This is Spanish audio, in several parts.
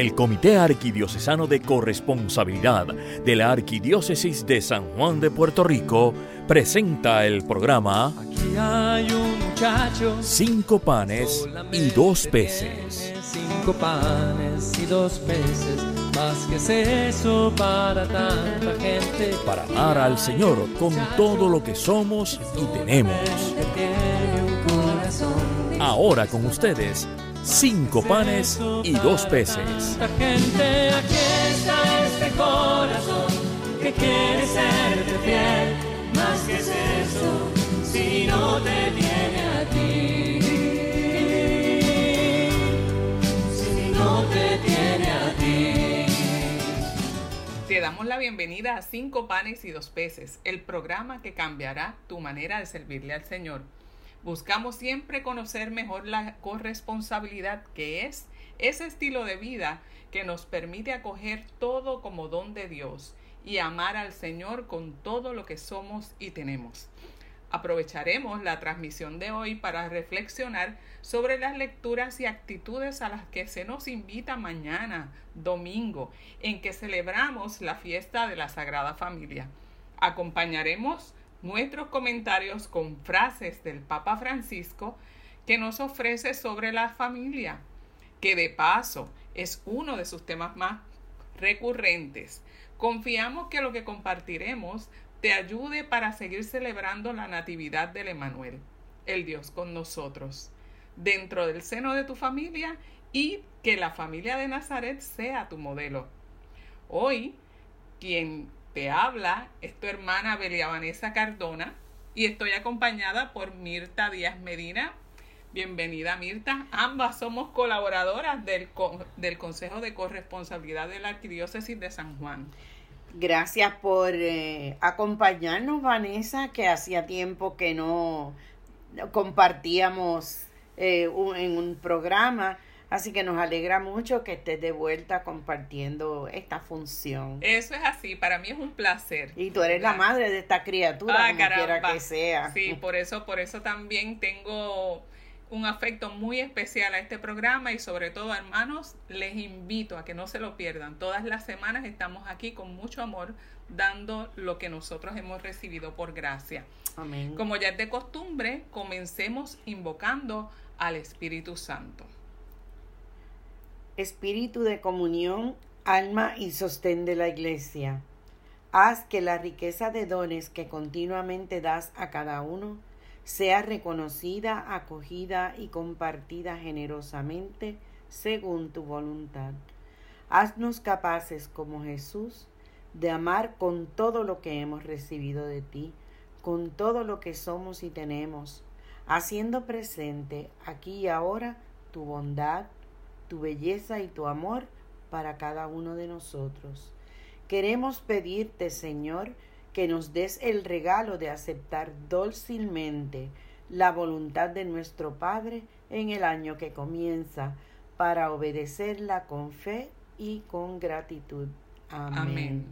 el Comité Arquidiocesano de Corresponsabilidad de la Arquidiócesis de San Juan de Puerto Rico presenta el programa Aquí hay un muchacho. Cinco panes y dos peces. Cinco panes y dos peces. Más que es eso para tanta gente. Para amar al Señor con todo lo que somos y tenemos. Ahora con ustedes, cinco panes y dos peces. Gente, aquí está este corazón que quiere serte fiel. Más que es eso, si no te tiene a ti. Si no te tiene a ti. Te damos la bienvenida a Cinco Panes y Dos Peces, el programa que cambiará tu manera de servirle al Señor. Buscamos siempre conocer mejor la corresponsabilidad que es ese estilo de vida que nos permite acoger todo como don de Dios y amar al Señor con todo lo que somos y tenemos. Aprovecharemos la transmisión de hoy para reflexionar sobre las lecturas y actitudes a las que se nos invita mañana, domingo, en que celebramos la fiesta de la Sagrada Familia. Acompañaremos nuestros comentarios con frases del Papa Francisco que nos ofrece sobre la familia, que de paso es uno de sus temas más recurrentes. Confiamos que lo que compartiremos te ayude para seguir celebrando la Natividad del Emanuel, el Dios con nosotros, dentro del seno de tu familia y que la familia de Nazaret sea tu modelo. Hoy, quien te habla es tu hermana Belia Vanessa Cardona y estoy acompañada por Mirta Díaz Medina. Bienvenida Mirta. Ambas somos colaboradoras del, del Consejo de Corresponsabilidad de la Arquidiócesis de San Juan. Gracias por eh, acompañarnos, Vanessa, que hacía tiempo que no compartíamos eh, un, en un programa. Así que nos alegra mucho que estés de vuelta compartiendo esta función. Eso es así, para mí es un placer. Y tú eres la madre de esta criatura, ah, como quiera que sea. Sí, por eso, por eso también tengo un afecto muy especial a este programa y sobre todo, hermanos, les invito a que no se lo pierdan. Todas las semanas estamos aquí con mucho amor dando lo que nosotros hemos recibido por gracia. Amén. Como ya es de costumbre, comencemos invocando al Espíritu Santo. Espíritu de comunión, alma y sostén de la Iglesia. Haz que la riqueza de dones que continuamente das a cada uno sea reconocida, acogida y compartida generosamente según tu voluntad. Haznos capaces como Jesús de amar con todo lo que hemos recibido de ti, con todo lo que somos y tenemos, haciendo presente aquí y ahora tu bondad, tu belleza y tu amor para cada uno de nosotros. Queremos pedirte, Señor, que nos des el regalo de aceptar dócilmente la voluntad de nuestro Padre en el año que comienza, para obedecerla con fe y con gratitud. Amén. Amén.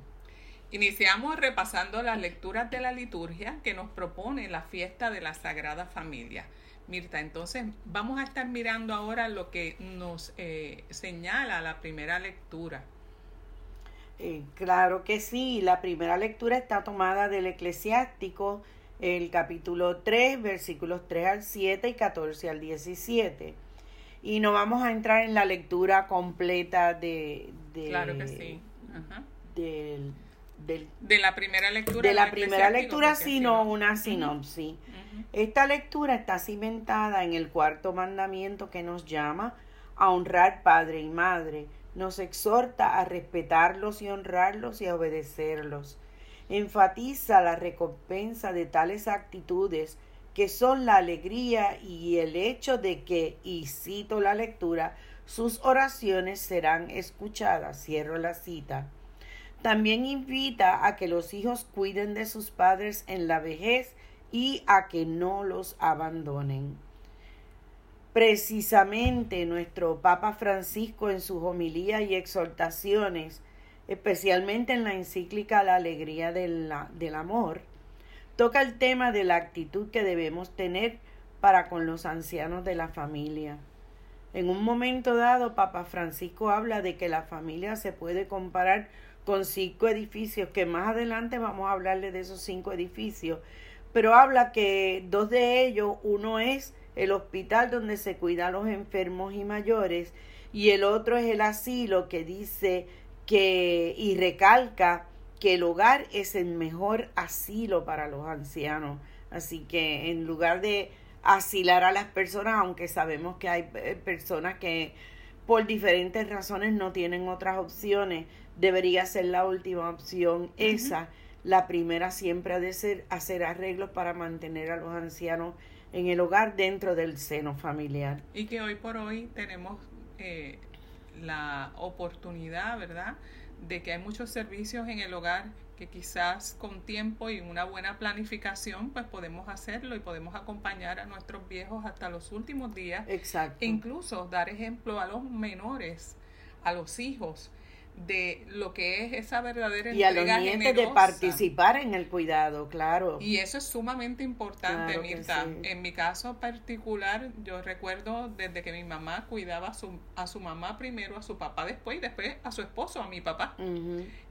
Iniciamos repasando las lecturas de la liturgia que nos propone la fiesta de la Sagrada Familia. Mirta, entonces vamos a estar mirando ahora lo que nos eh, señala la primera lectura. Eh, claro que sí, la primera lectura está tomada del eclesiástico, el capítulo 3, versículos 3 al 7 y 14 al 17. Y no vamos a entrar en la lectura completa de... de claro que sí. Ajá. Del, del, de la primera lectura. De la primera lectura, sino si no- una sinopsis. Esta lectura está cimentada en el cuarto mandamiento que nos llama a honrar padre y madre. Nos exhorta a respetarlos y honrarlos y a obedecerlos. Enfatiza la recompensa de tales actitudes que son la alegría y el hecho de que, y cito la lectura, sus oraciones serán escuchadas. Cierro la cita. También invita a que los hijos cuiden de sus padres en la vejez y a que no los abandonen. Precisamente nuestro Papa Francisco en sus homilías y exhortaciones, especialmente en la encíclica La Alegría del, del Amor, toca el tema de la actitud que debemos tener para con los ancianos de la familia. En un momento dado, Papa Francisco habla de que la familia se puede comparar con cinco edificios, que más adelante vamos a hablarle de esos cinco edificios, pero habla que dos de ellos, uno es el hospital donde se cuida a los enfermos y mayores, y el otro es el asilo que dice que y recalca que el hogar es el mejor asilo para los ancianos. Así que en lugar de asilar a las personas, aunque sabemos que hay eh, personas que por diferentes razones no tienen otras opciones, debería ser la última opción esa. La primera siempre ha de ser hacer arreglos para mantener a los ancianos en el hogar dentro del seno familiar. Y que hoy por hoy tenemos eh, la oportunidad, ¿verdad?, de que hay muchos servicios en el hogar que quizás con tiempo y una buena planificación pues podemos hacerlo y podemos acompañar a nuestros viejos hasta los últimos días. Exacto. E incluso dar ejemplo a los menores, a los hijos, de lo que es esa verdadera y a los de participar en el cuidado, claro. Y eso es sumamente importante, Mirta. En mi caso particular, yo recuerdo desde que mi mamá cuidaba a su, a su mamá primero, a su papá después y después a su esposo, a mi papá.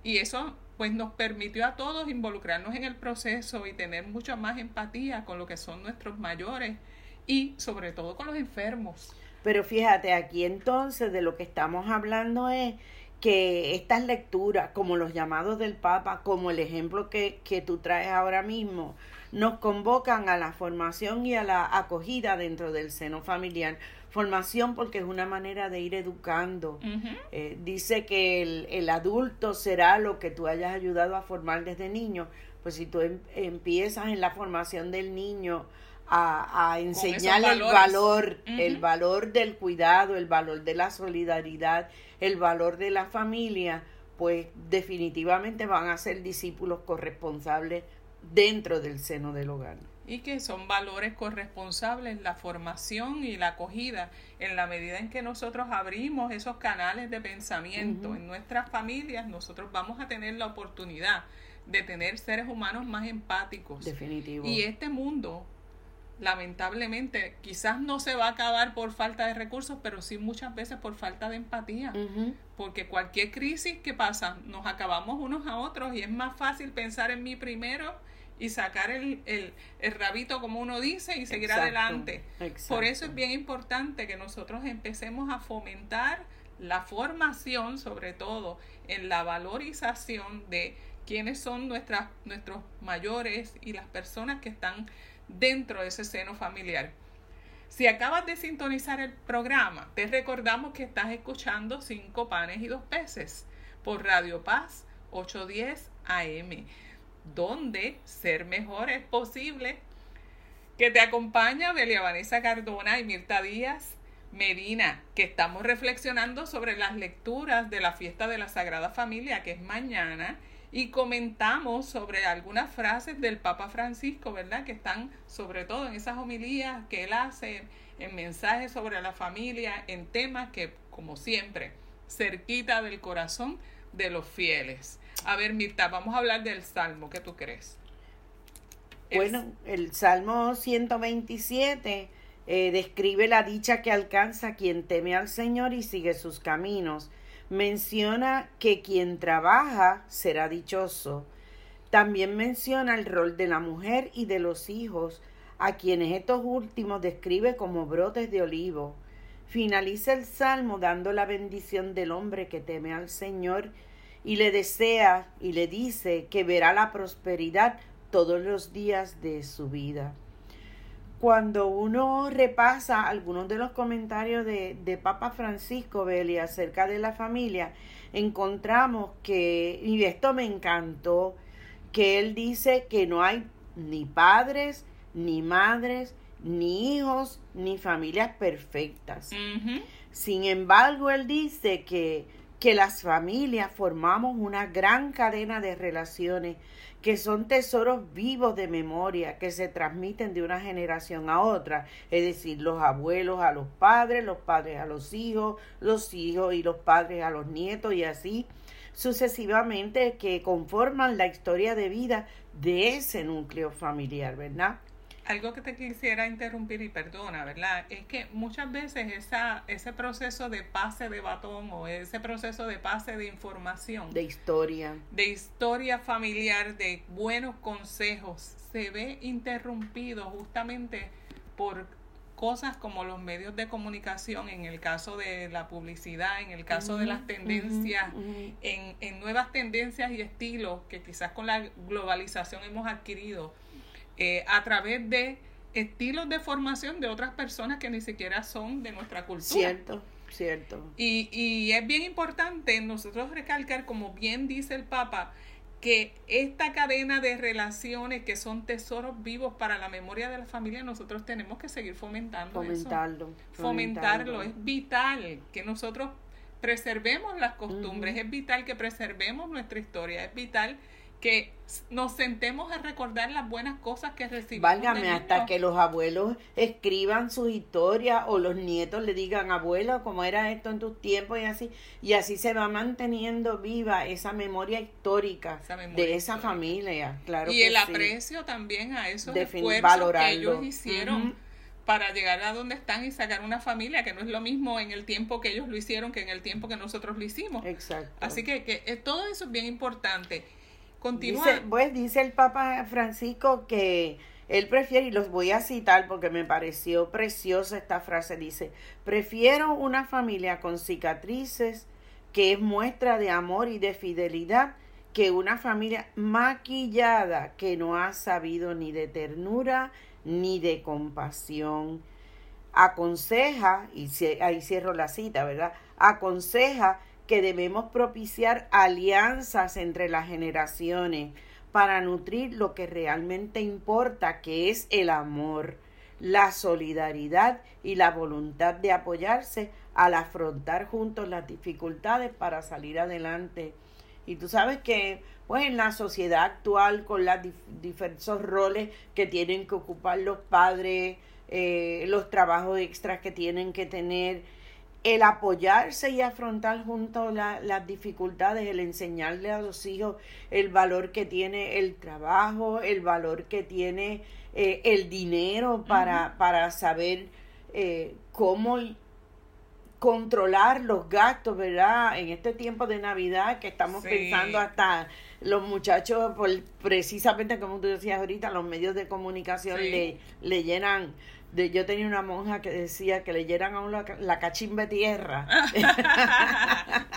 Y eso pues nos permitió a todos involucrarnos en el proceso y tener mucha más empatía con lo que son nuestros mayores y sobre todo con los enfermos. Pero fíjate, aquí entonces de lo que estamos hablando es que estas lecturas, como los llamados del Papa, como el ejemplo que, que tú traes ahora mismo, nos convocan a la formación y a la acogida dentro del seno familiar. Formación porque es una manera de ir educando. Eh, dice que el, el, adulto será lo que tú hayas ayudado a formar desde niño. Pues si tú em, empiezas en la formación del niño a, a enseñar el valor, el valor del cuidado, el valor de la solidaridad, el valor de la familia, pues definitivamente van a ser discípulos corresponsables dentro del seno del hogar. Y que son valores corresponsables la formación y la acogida en la medida en que nosotros abrimos esos canales de pensamiento en nuestras familias, nosotros vamos a tener la oportunidad de tener seres humanos más empáticos. Definitivo. Y este mundo lamentablemente quizás no se va a acabar por falta de recursos, pero sí muchas veces por falta de empatía. Porque cualquier crisis que pasa, nos acabamos unos a otros y es más fácil pensar en mí primero y sacar el, el, el rabito, como uno dice, y seguir adelante. Por eso es bien importante que nosotros empecemos a fomentar la formación, sobre todo en la valorización de quiénes son nuestras, nuestros mayores y las personas que están dentro de ese seno familiar. Si acabas de sintonizar el programa, te recordamos que estás escuchando Cinco Panes y Dos Peces por Radio Paz 810 AM, donde ser mejor es posible. Que te acompaña Belia Vanessa Cardona y Mirta Díaz Medina, que estamos reflexionando sobre las lecturas de la fiesta de la Sagrada Familia, que es mañana, y comentamos sobre algunas frases del Papa Francisco, ¿verdad? Que están sobre todo en esas homilías que él hace, en mensajes sobre la familia, en temas que, como siempre, cerquita del corazón de los fieles. A ver, Mirta, vamos a hablar del Salmo, ¿qué tú crees? Bueno, el Salmo 127 eh, describe la dicha que alcanza quien teme al Señor y sigue sus caminos menciona que quien trabaja será dichoso. También menciona el rol de la mujer y de los hijos, a quienes estos últimos describe como brotes de olivo. Finaliza el salmo dando la bendición del hombre que teme al Señor y le desea y le dice que verá la prosperidad todos los días de su vida cuando uno repasa algunos de los comentarios de, de Papa Francisco Belli acerca de la familia, encontramos que, y esto me encantó, que él dice que no hay ni padres, ni madres, ni hijos, ni familias perfectas. Sin embargo, él dice que, que las familias formamos una gran cadena de relaciones que son tesoros vivos de memoria que se transmiten de una generación a otra, es decir, los abuelos a los padres, los padres a los hijos, los hijos y los padres a los nietos y así sucesivamente que conforman la historia de vida de ese núcleo familiar, ¿verdad? Algo que te quisiera interrumpir y perdona, ¿verdad? Es que muchas veces esa, ese proceso de pase de batón o ese proceso de pase de información, de historia, de historia familiar, de buenos consejos, se ve interrumpido justamente por cosas como los medios de comunicación, en el caso de la publicidad, en el caso de las tendencias, En, en nuevas tendencias y estilos que quizás con la globalización hemos adquirido eh, a través de estilos de formación de otras personas que ni siquiera son de nuestra cultura. Cierto, cierto. Y, y es bien importante nosotros recalcar, como bien dice el Papa, que esta cadena de relaciones que son tesoros vivos para la memoria de la familia, nosotros tenemos que seguir fomentando fomentarlo, Fomentarlo. Es vital que nosotros preservemos las costumbres, es vital que preservemos nuestra historia, es vital que nos sentemos a recordar las buenas cosas que recibimos. Válgame, hasta que los abuelos escriban sus historias o los nietos le digan, abuelo, ¿cómo era esto en tus tiempos? Y así, y así se va manteniendo viva esa memoria histórica de esa familia. Claro y el aprecio también a esos esfuerzos que ellos hicieron. para llegar a donde están y sacar una familia, que no es lo mismo en el tiempo que ellos lo hicieron que en el tiempo que nosotros lo hicimos. Exacto. Así que, que eh, todo eso es bien importante. Dice, pues dice el Papa Francisco que él prefiere, y los voy a citar porque me pareció preciosa esta frase, dice, prefiero una familia con cicatrices que es muestra de amor y de fidelidad que una familia maquillada que no ha sabido ni de ternura ni de compasión. Aconseja, y ahí cierro la cita, ¿verdad? Aconseja que debemos propiciar alianzas entre las generaciones para nutrir lo que realmente importa, que es el amor, la solidaridad y la voluntad de apoyarse al afrontar juntos las dificultades para salir adelante. Y tú sabes que, pues en la sociedad actual, con los diversos roles que tienen que ocupar los padres, eh, los trabajos extras que tienen que tener, el apoyarse y afrontar juntos las dificultades, el enseñarle a los hijos el valor que tiene el trabajo, el valor que tiene eh, el dinero para, para saber eh, cómo controlar los gastos, ¿verdad? En este tiempo de Navidad que estamos pensando hasta los muchachos, por, precisamente como tú decías ahorita, los medios de comunicación le, le llenan yo tenía una monja que decía que leyeran a uno la, cachimba de tierra,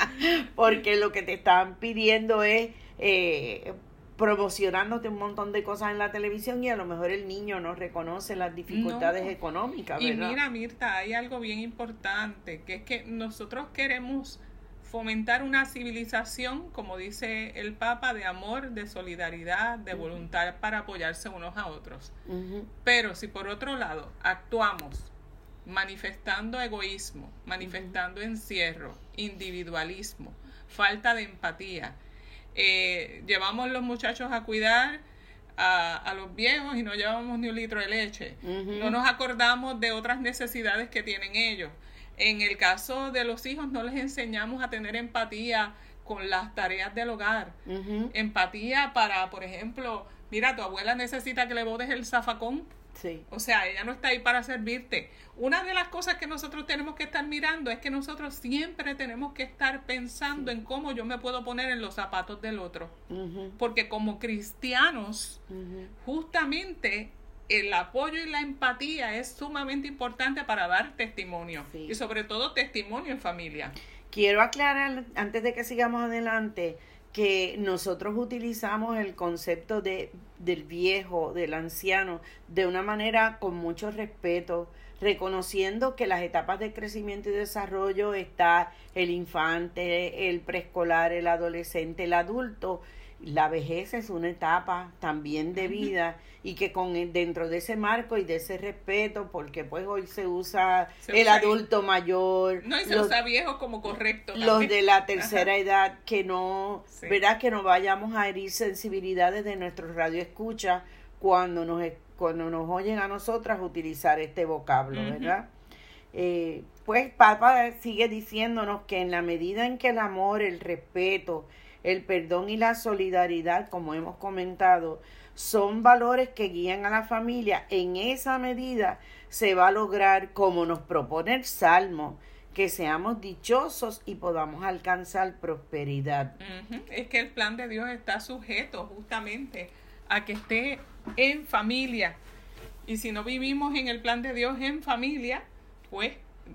porque lo que te están pidiendo es eh, promocionándote un montón de cosas en la televisión y a lo mejor el niño no reconoce las dificultades económicas. Y mira, Mirta, hay algo bien importante, que es que nosotros queremos fomentar una civilización, como dice el Papa, de amor, de solidaridad, de voluntad para apoyarse unos a otros. Pero si por otro lado actuamos manifestando egoísmo, manifestando encierro, individualismo, falta de empatía, eh, llevamos los muchachos a cuidar a, a, los viejos y no llevamos ni un litro de leche, no nos acordamos de otras necesidades que tienen ellos en el caso de los hijos no les enseñamos a tener empatía con las tareas del hogar. Empatía para, por ejemplo, mira, tu abuela necesita que le botes el zafacón. Sí. O sea, ella no está ahí para servirte. Una de las cosas que nosotros tenemos que estar mirando es que nosotros siempre tenemos que estar pensando en cómo yo me puedo poner en los zapatos del otro. Porque como cristianos, justamente el apoyo y la empatía es sumamente importante para dar testimonio y sobre todo testimonio en familia. Quiero aclarar, antes de que sigamos adelante, que nosotros utilizamos el concepto de, del viejo, del anciano, de una manera con mucho respeto, reconociendo que las etapas de crecimiento y desarrollo está el infante, el preescolar, el adolescente, el adulto, la vejez es una etapa también de vida y que con dentro de ese marco y de ese respeto porque pues hoy se usa el adulto mayor no y se usa viejo como correcto los de la tercera edad que no verdad que no vayamos a herir sensibilidades de nuestro radio escucha cuando nos cuando nos oyen a nosotras utilizar este vocablo verdad eh, pues Papa sigue diciéndonos que en la medida en que el amor el respeto el perdón y la solidaridad, como hemos comentado, son valores que guían a la familia. En esa medida se va a lograr, como nos propone el Salmo, que seamos dichosos y podamos alcanzar prosperidad. Es que el plan de Dios está sujeto justamente a que esté en familia. Y si no vivimos en el plan de Dios en familia, pues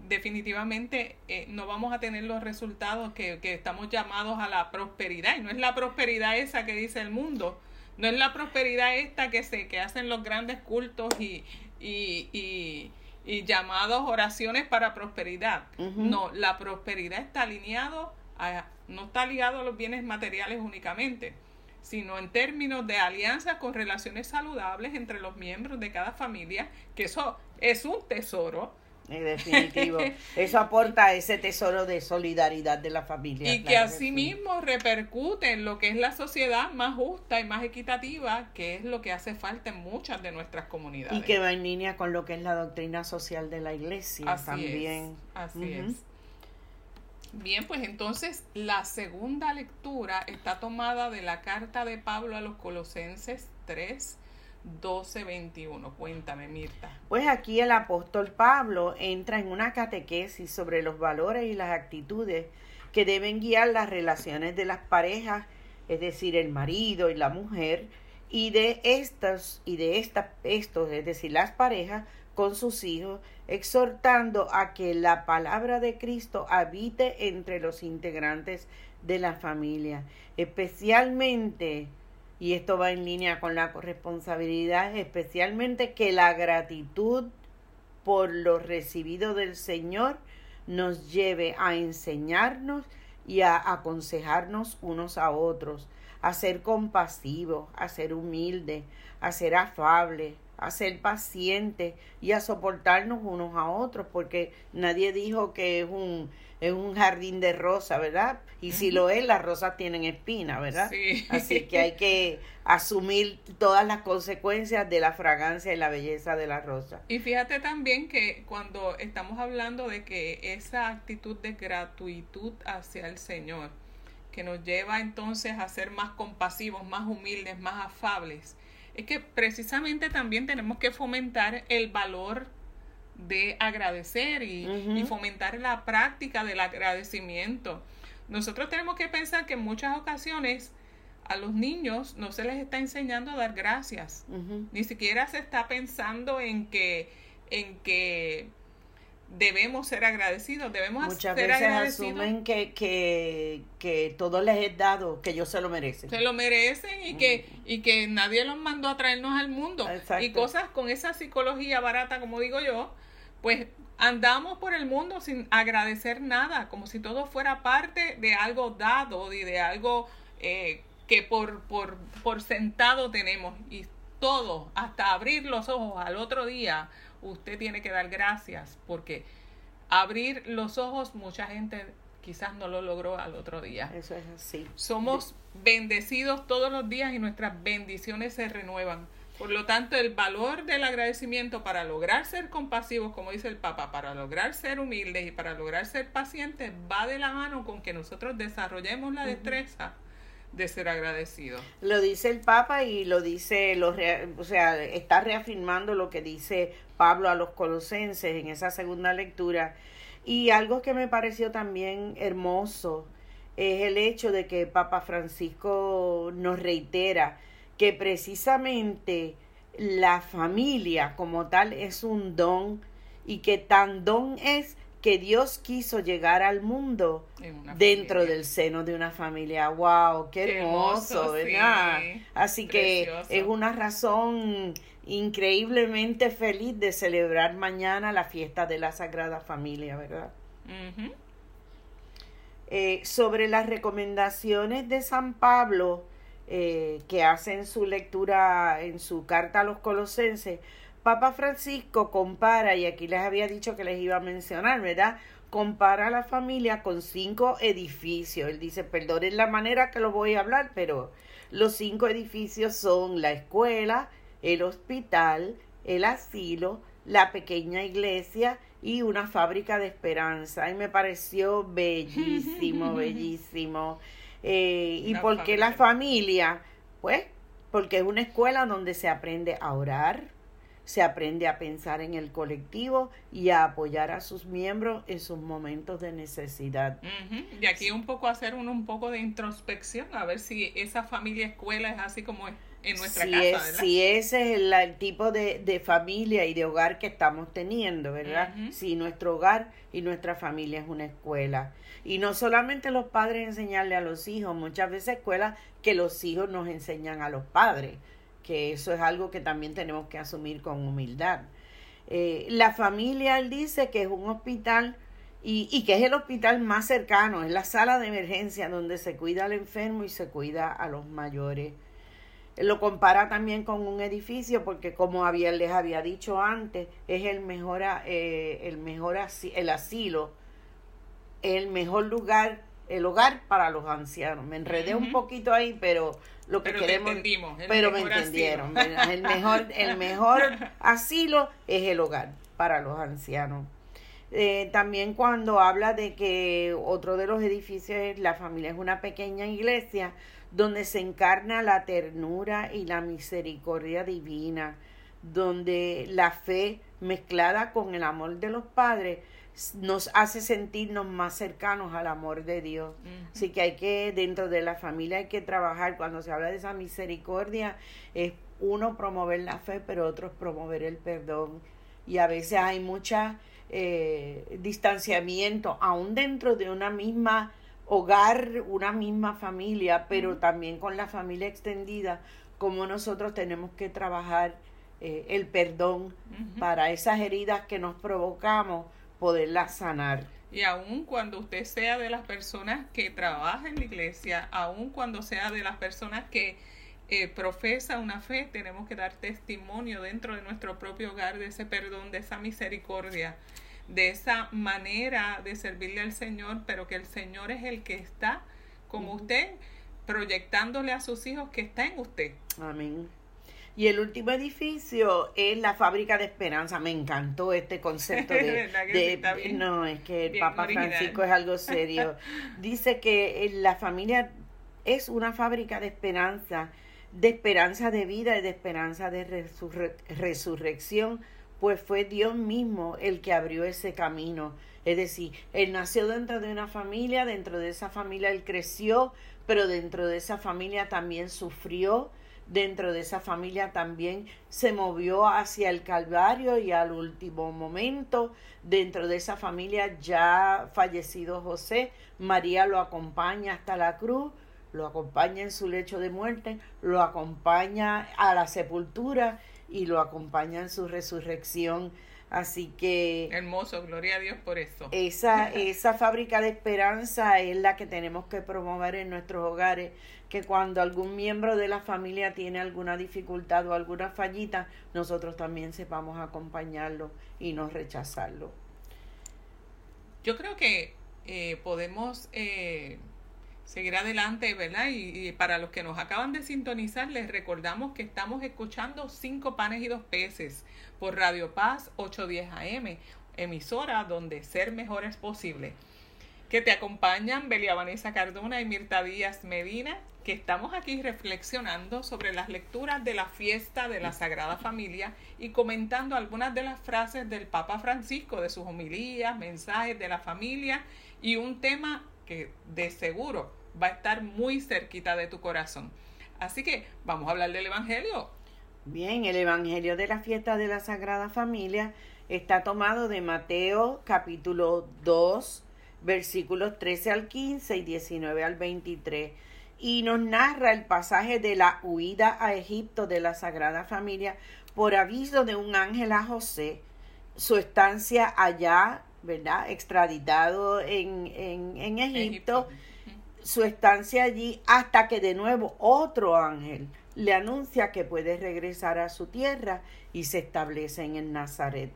definitivamente eh, no vamos a tener los resultados que, que, estamos llamados a la prosperidad. Y no es la prosperidad esa que dice el mundo, no es la prosperidad esta que se que hacen los grandes cultos y, y, y, y llamados oraciones para prosperidad. No, la prosperidad está alineado a, no está ligado a los bienes materiales únicamente, sino en términos de alianzas con relaciones saludables entre los miembros de cada familia, que eso es un tesoro definitivo. Eso aporta ese tesoro de solidaridad de la familia. Y que asimismo repercute en lo que es la sociedad más justa y más equitativa, que es lo que hace falta en muchas de nuestras comunidades. Y que va en línea con lo que es la doctrina social de la iglesia así también. así es. Bien, pues entonces la segunda lectura está tomada de la carta de Pablo a los Colosenses 3, 12:21. Cuéntame, Mirta. Pues aquí el apóstol Pablo entra en una catequesis sobre los valores y las actitudes que deben guiar las relaciones de las parejas, es decir, el marido y la mujer, y de estas y de estas estos, es decir, las parejas con sus hijos, exhortando a que la palabra de Cristo habite entre los integrantes de la familia, especialmente y esto va en línea con la corresponsabilidad, especialmente que la gratitud por lo recibido del Señor nos lleve a enseñarnos y a aconsejarnos unos a otros, a ser compasivos, a ser humildes, a ser afables, a ser pacientes y a soportarnos unos a otros, porque nadie dijo que es un es un jardín de rosa, ¿verdad? Y si lo es, las rosas tienen espinas, ¿verdad? Así que hay que asumir todas las consecuencias de la fragancia y la belleza de la rosa. Y fíjate también que cuando estamos hablando de que esa actitud de gratuitud hacia el Señor, que nos lleva entonces a ser más compasivos, más humildes, más afables, es que precisamente también tenemos que fomentar el valor de agradecer y, fomentar la práctica del agradecimiento. Nosotros tenemos que pensar que en muchas ocasiones a los niños no se les está enseñando a dar gracias. Ni siquiera se está pensando en que, en que debemos ser agradecidos, debemos Muchas veces asumen que, que, que todo les es dado, que ellos se lo merecen. Se lo merecen y, que, y que nadie los mandó a traernos al mundo. Y cosas con esa psicología barata, como digo yo, pues andamos por el mundo sin agradecer nada, como si todo fuera parte de algo dado y de algo eh, que por, por, por sentado tenemos. Y todo, hasta abrir los ojos al otro día, usted tiene que dar gracias, porque abrir los ojos, mucha gente quizás no lo logró al otro día. Eso es así. Somos bendecidos todos los días y nuestras bendiciones se renuevan. Por lo tanto, el valor del agradecimiento para lograr ser compasivos, como dice el Papa, para lograr ser humildes y para lograr ser pacientes, va de la mano con que nosotros desarrollemos la destreza de ser agradecidos. Lo dice el Papa y lo dice, lo o sea, está reafirmando lo que dice Pablo a los colosenses en esa segunda lectura. Y algo que me pareció también hermoso es el hecho de que Papa Francisco nos reitera que precisamente la familia como tal es un don y que tan don es que Dios quiso llegar al mundo dentro del seno de una familia. ¡Wow! ¡Qué, hermoso! ¿verdad? Así que es una razón increíblemente feliz de celebrar mañana la fiesta de la Sagrada Familia, ¿verdad? Eh, sobre las recomendaciones de San Pablo, eh, que hacen su lectura en su carta a los colosenses, Papa Francisco compara, y aquí les había dicho que les iba a mencionar, ¿verdad? Compara a la familia con cinco edificios. Él dice, perdonen la manera que lo voy a hablar, pero los cinco edificios son la escuela, el hospital, el asilo, la pequeña iglesia y una fábrica de esperanza. Y me pareció bellísimo, bellísimo. Eh, ¿Y por qué la familia? Pues porque es una escuela donde se aprende a orar, se aprende a pensar en el colectivo y a apoyar a sus miembros en sus momentos de necesidad. Ujú. Y aquí un poco hacer un, un poco de introspección, a ver si esa familia escuela es así como es en nuestra si, casa, es, ¿verdad? si ese es el, el tipo de, de familia y de hogar que estamos teniendo, ¿verdad? Si nuestro hogar y nuestra familia es una escuela. Y no solamente los padres enseñarle a los hijos, muchas veces escuelas que los hijos nos enseñan a los padres, que eso es algo que también tenemos que asumir con humildad. Eh, la familia, él dice que es un hospital y, y que es el hospital más cercano, es la sala de emergencia donde se cuida al enfermo y se cuida a los mayores. Lo compara también con un edificio porque como había, les había dicho antes, es el mejor, eh, el mejor asi- el asilo, el mejor lugar, el hogar para los ancianos. Me enredé un poquito ahí, pero lo que Pero queremos... pero me entendieron. El mejor, el mejor asilo es el hogar para los ancianos. Eh, también cuando habla de que otro de los edificios es la familia es una pequeña iglesia donde se encarna la ternura y la misericordia divina, donde la fe mezclada con el amor de los padres nos hace sentirnos más cercanos al amor de Dios. Así que hay que, dentro de la familia hay que trabajar, cuando se habla de esa misericordia, es uno promover la fe, pero otros promover el perdón. Y a veces hay mucha eh, distanciamiento, aún dentro de una misma hogar, una misma familia, pero también con la familia extendida, como nosotros tenemos que trabajar eh, el perdón para esas heridas que nos provocamos, poderlas sanar. Y aun cuando usted sea de las personas que trabaja en la iglesia, aun cuando sea de las personas que eh, profesa una fe, tenemos que dar testimonio dentro de nuestro propio hogar de ese perdón, de esa misericordia, de esa manera de servirle al Señor, pero que el Señor es el que está con usted, proyectándole a sus hijos que está en usted. Amén. Y el último edificio es la fábrica de esperanza. Me encantó este concepto de... No, es que el Papa original. Francisco es algo serio. Dice que eh, la familia es una fábrica de esperanza, de esperanza de vida y de esperanza de resurre- resurrección, pues fue Dios mismo el que abrió ese camino. Es decir, él nació dentro de una familia, dentro de esa familia él creció, pero dentro de esa familia también sufrió, dentro de esa familia también se movió hacia el Calvario y al último momento, dentro de esa familia ya fallecido José, María lo acompaña hasta la cruz, lo acompaña en su lecho de muerte, lo acompaña a la sepultura y lo acompaña en su resurrección. Así que Hermoso, gloria a Dios por eso. esa, esa fábrica de esperanza es la que tenemos que promover en nuestros hogares, que cuando algún miembro de la familia tiene alguna dificultad o alguna fallita, nosotros también sepamos acompañarlo y no rechazarlo. Yo creo que eh, podemos eh, seguir adelante, ¿verdad? Y, y para los que nos acaban de sintonizar, les recordamos que estamos escuchando Cinco Panes y Dos Peces por Radio Paz 810 AM, emisora donde ser mejor es posible. Que te acompañan Belia Vanessa Cardona y Mirta Díaz Medina, que estamos aquí reflexionando sobre las lecturas de la fiesta de la Sagrada Familia y comentando algunas de las frases del Papa Francisco, de sus homilías, mensajes de la familia y un tema que de seguro va a estar muy cerquita de tu corazón. Así que vamos a hablar del Evangelio. Bien, el Evangelio de la fiesta de la Sagrada Familia está tomado de Mateo capítulo 2, versículos 13 al 15 y 19 al 23 y nos narra el pasaje de la huida a Egipto de la Sagrada Familia por aviso de un ángel a José, su estancia allá, ¿verdad? Extraditado en, en, en Egipto, su estancia allí hasta que de nuevo otro ángel le anuncia que puede regresar a su tierra y se establece en el Nazaret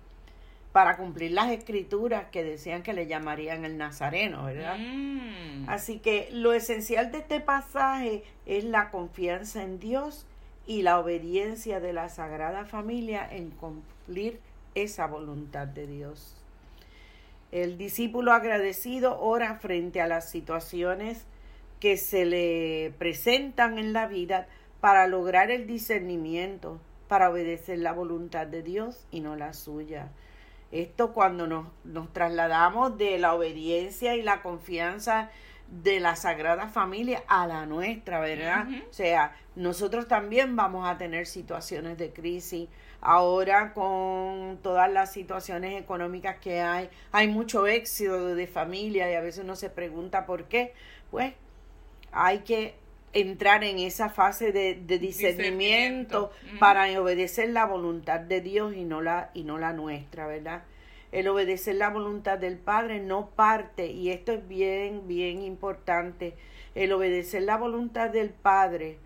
para cumplir las escrituras que decían que le llamarían el Nazareno, ¿verdad? Mm. Así que lo esencial de este pasaje es la confianza en Dios y la obediencia de la Sagrada Familia en cumplir esa voluntad de Dios. El discípulo agradecido ora frente a las situaciones que se le presentan en la vida para lograr el discernimiento, para obedecer la voluntad de Dios y no la suya. Esto cuando nos, nos trasladamos de la obediencia y la confianza de la Sagrada Familia a la nuestra, ¿verdad? O sea, nosotros también vamos a tener situaciones de crisis. Ahora con todas las situaciones económicas que hay, hay mucho éxito de familia y a veces uno se pregunta por qué. Pues hay que entrar en esa fase de, discernimiento, para obedecer la voluntad de Dios y no la y no la nuestra, ¿verdad? El obedecer la voluntad del Padre no parte y esto es bien bien importante. El obedecer la voluntad del Padre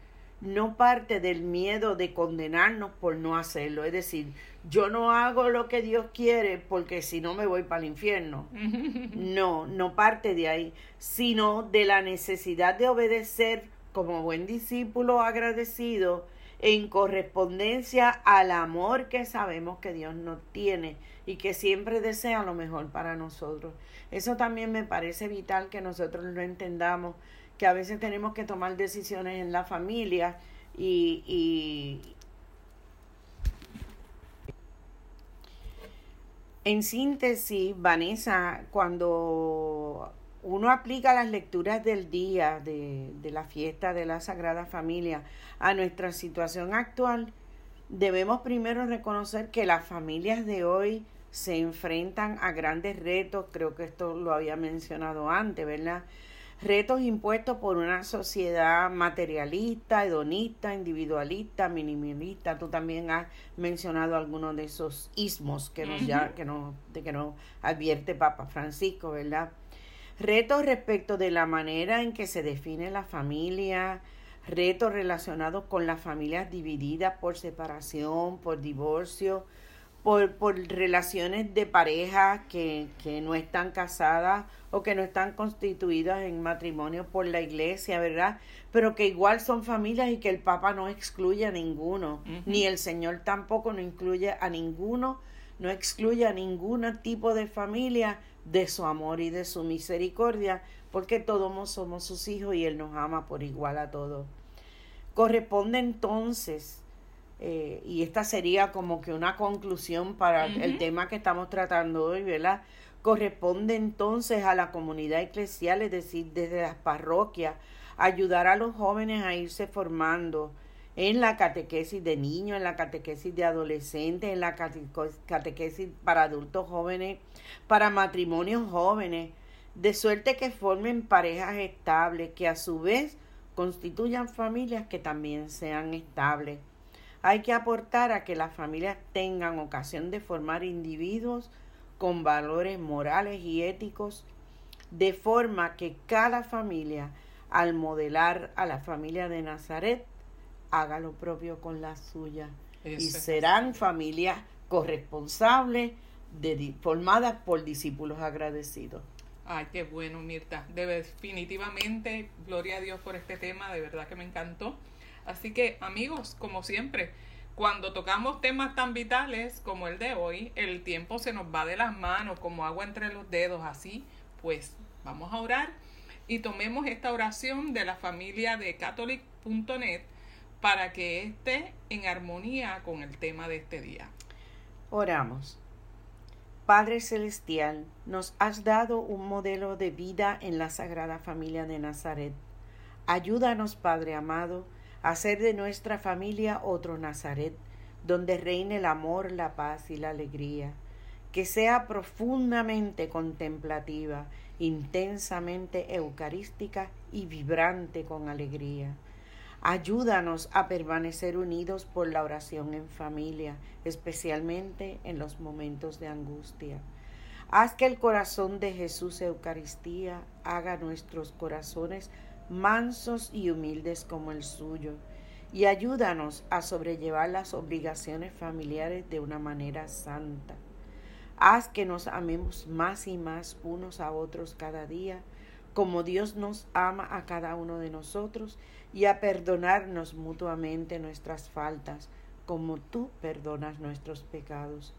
no parte del miedo de condenarnos por no hacerlo, es decir, yo no hago lo que Dios quiere porque si no me voy para el infierno. No, no parte de ahí, sino de la necesidad de obedecer como buen discípulo agradecido en correspondencia al amor que sabemos que Dios nos tiene y que siempre desea lo mejor para nosotros. Eso también me parece vital que nosotros lo entendamos, que a veces tenemos que tomar decisiones en la familia y, y en síntesis, Vanessa, cuando uno aplica las lecturas del día de, de, la fiesta de la Sagrada Familia a nuestra situación actual, debemos primero reconocer que las familias de hoy se enfrentan a grandes retos, creo que esto lo había mencionado antes, ¿verdad? Retos impuestos por una sociedad materialista, hedonista, individualista, minimalista. Tú también has mencionado algunos de esos ismos que nos, ya, que nos, de que nos advierte Papa Francisco, ¿verdad? Retos respecto de la manera en que se define la familia, retos relacionados con las familias divididas por separación, por divorcio, por, por relaciones de pareja que, que, no están casadas o que no están constituidas en matrimonio por la iglesia, ¿verdad? Pero que igual son familias y que el Papa no excluye a ninguno, ni el Señor tampoco no incluye a ninguno, no excluye a ningún tipo de familia de su amor y de su misericordia, porque todos somos sus hijos y Él nos ama por igual a todos. Corresponde entonces, eh, y esta sería como que una conclusión para el tema que estamos tratando hoy, ¿verdad? Corresponde entonces a la comunidad eclesial, es decir, desde las parroquias, ayudar a los jóvenes a irse formando, en la catequesis de niños, en la catequesis de adolescentes, en la catequesis para adultos jóvenes, para matrimonios jóvenes, de suerte que formen parejas estables, que a su vez constituyan familias que también sean estables. Hay que aportar a que las familias tengan ocasión de formar individuos con valores morales y éticos, de forma que cada familia, al modelar a la familia de Nazaret, haga lo propio con la suya. y serán familias corresponsables, de, formadas por discípulos agradecidos. Ay, qué bueno, Mirta. Definitivamente, gloria a Dios por este tema, de verdad que me encantó. Así que, amigos, como siempre, cuando tocamos temas tan vitales como el de hoy, el tiempo se nos va de las manos como agua entre los dedos, así, pues vamos a orar y tomemos esta oración de la familia de catholic.net para que esté en armonía con el tema de este día. Oramos. Padre Celestial, nos has dado un modelo de vida en la Sagrada Familia de Nazaret. Ayúdanos, Padre amado, a hacer de nuestra familia otro Nazaret, donde reine el amor, la paz y la alegría, que sea profundamente contemplativa, intensamente eucarística y vibrante con alegría Ayúdanos a permanecer unidos por la oración en familia, especialmente en los momentos de angustia. Haz que el corazón de Jesús Eucaristía haga nuestros corazones mansos y humildes como el suyo, y ayúdanos a sobrellevar las obligaciones familiares de una manera santa. Haz que nos amemos más y más unos a otros cada día, como Dios nos ama a cada uno de nosotros y a perdonarnos mutuamente nuestras faltas, como tú perdonas nuestros pecados.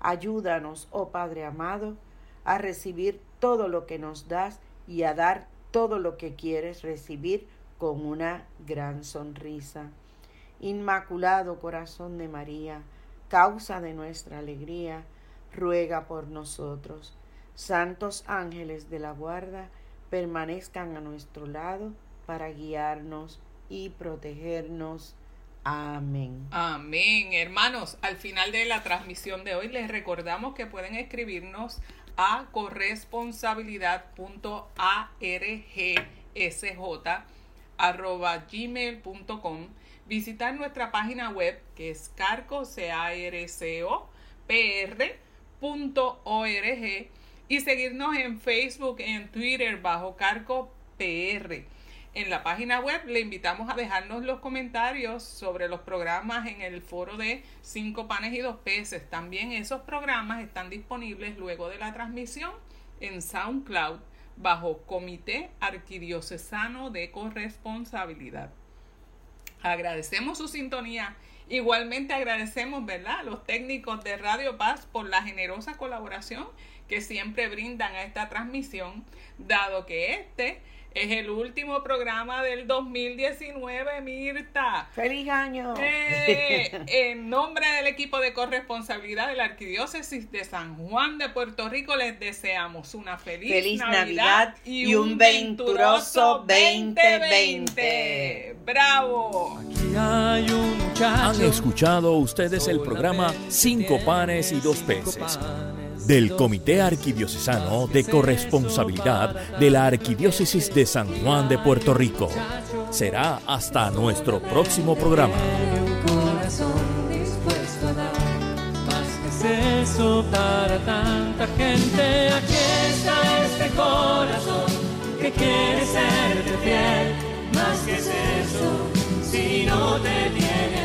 Ayúdanos, oh Padre amado, a recibir todo lo que nos das y a dar todo lo que quieres recibir con una gran sonrisa. Inmaculado Corazón de María, causa de nuestra alegría, ruega por nosotros. Santos ángeles de la guarda, permanezcan a nuestro lado para guiarnos y protegernos. Amén. Amén. Hermanos, al final de la transmisión de hoy les recordamos que pueden escribirnos a corresponsabilidad.argsj.gmail.com visitar nuestra página web que es carco, y seguirnos en Facebook, en Twitter bajo Carco PR. En la página web le invitamos a dejarnos los comentarios sobre los programas en el foro de Cinco Panes y Dos Peces. También esos programas están disponibles luego de la transmisión en SoundCloud bajo Comité Arquidiocesano de Corresponsabilidad. Agradecemos su sintonía. Igualmente agradecemos, ¿verdad?, a los técnicos de Radio Paz por la generosa colaboración que siempre brindan a esta transmisión, dado que este es el último programa del 2019, Mirta. ¡Feliz año! Eh, en nombre del equipo de corresponsabilidad de la Arquidiócesis de San Juan de Puerto Rico, les deseamos una feliz, Navidad, y, un venturoso 2020. ¡Bravo! Han escuchado ustedes el programa Cinco Panes y Dos Peces del Comité Arquidiocesano de Corresponsabilidad de la Arquidiócesis de San Juan de Puerto Rico. Será hasta nuestro próximo programa. eso para tanta gente. Aquí está este corazón que quiere serte fiel. Más que es eso, si no te tiene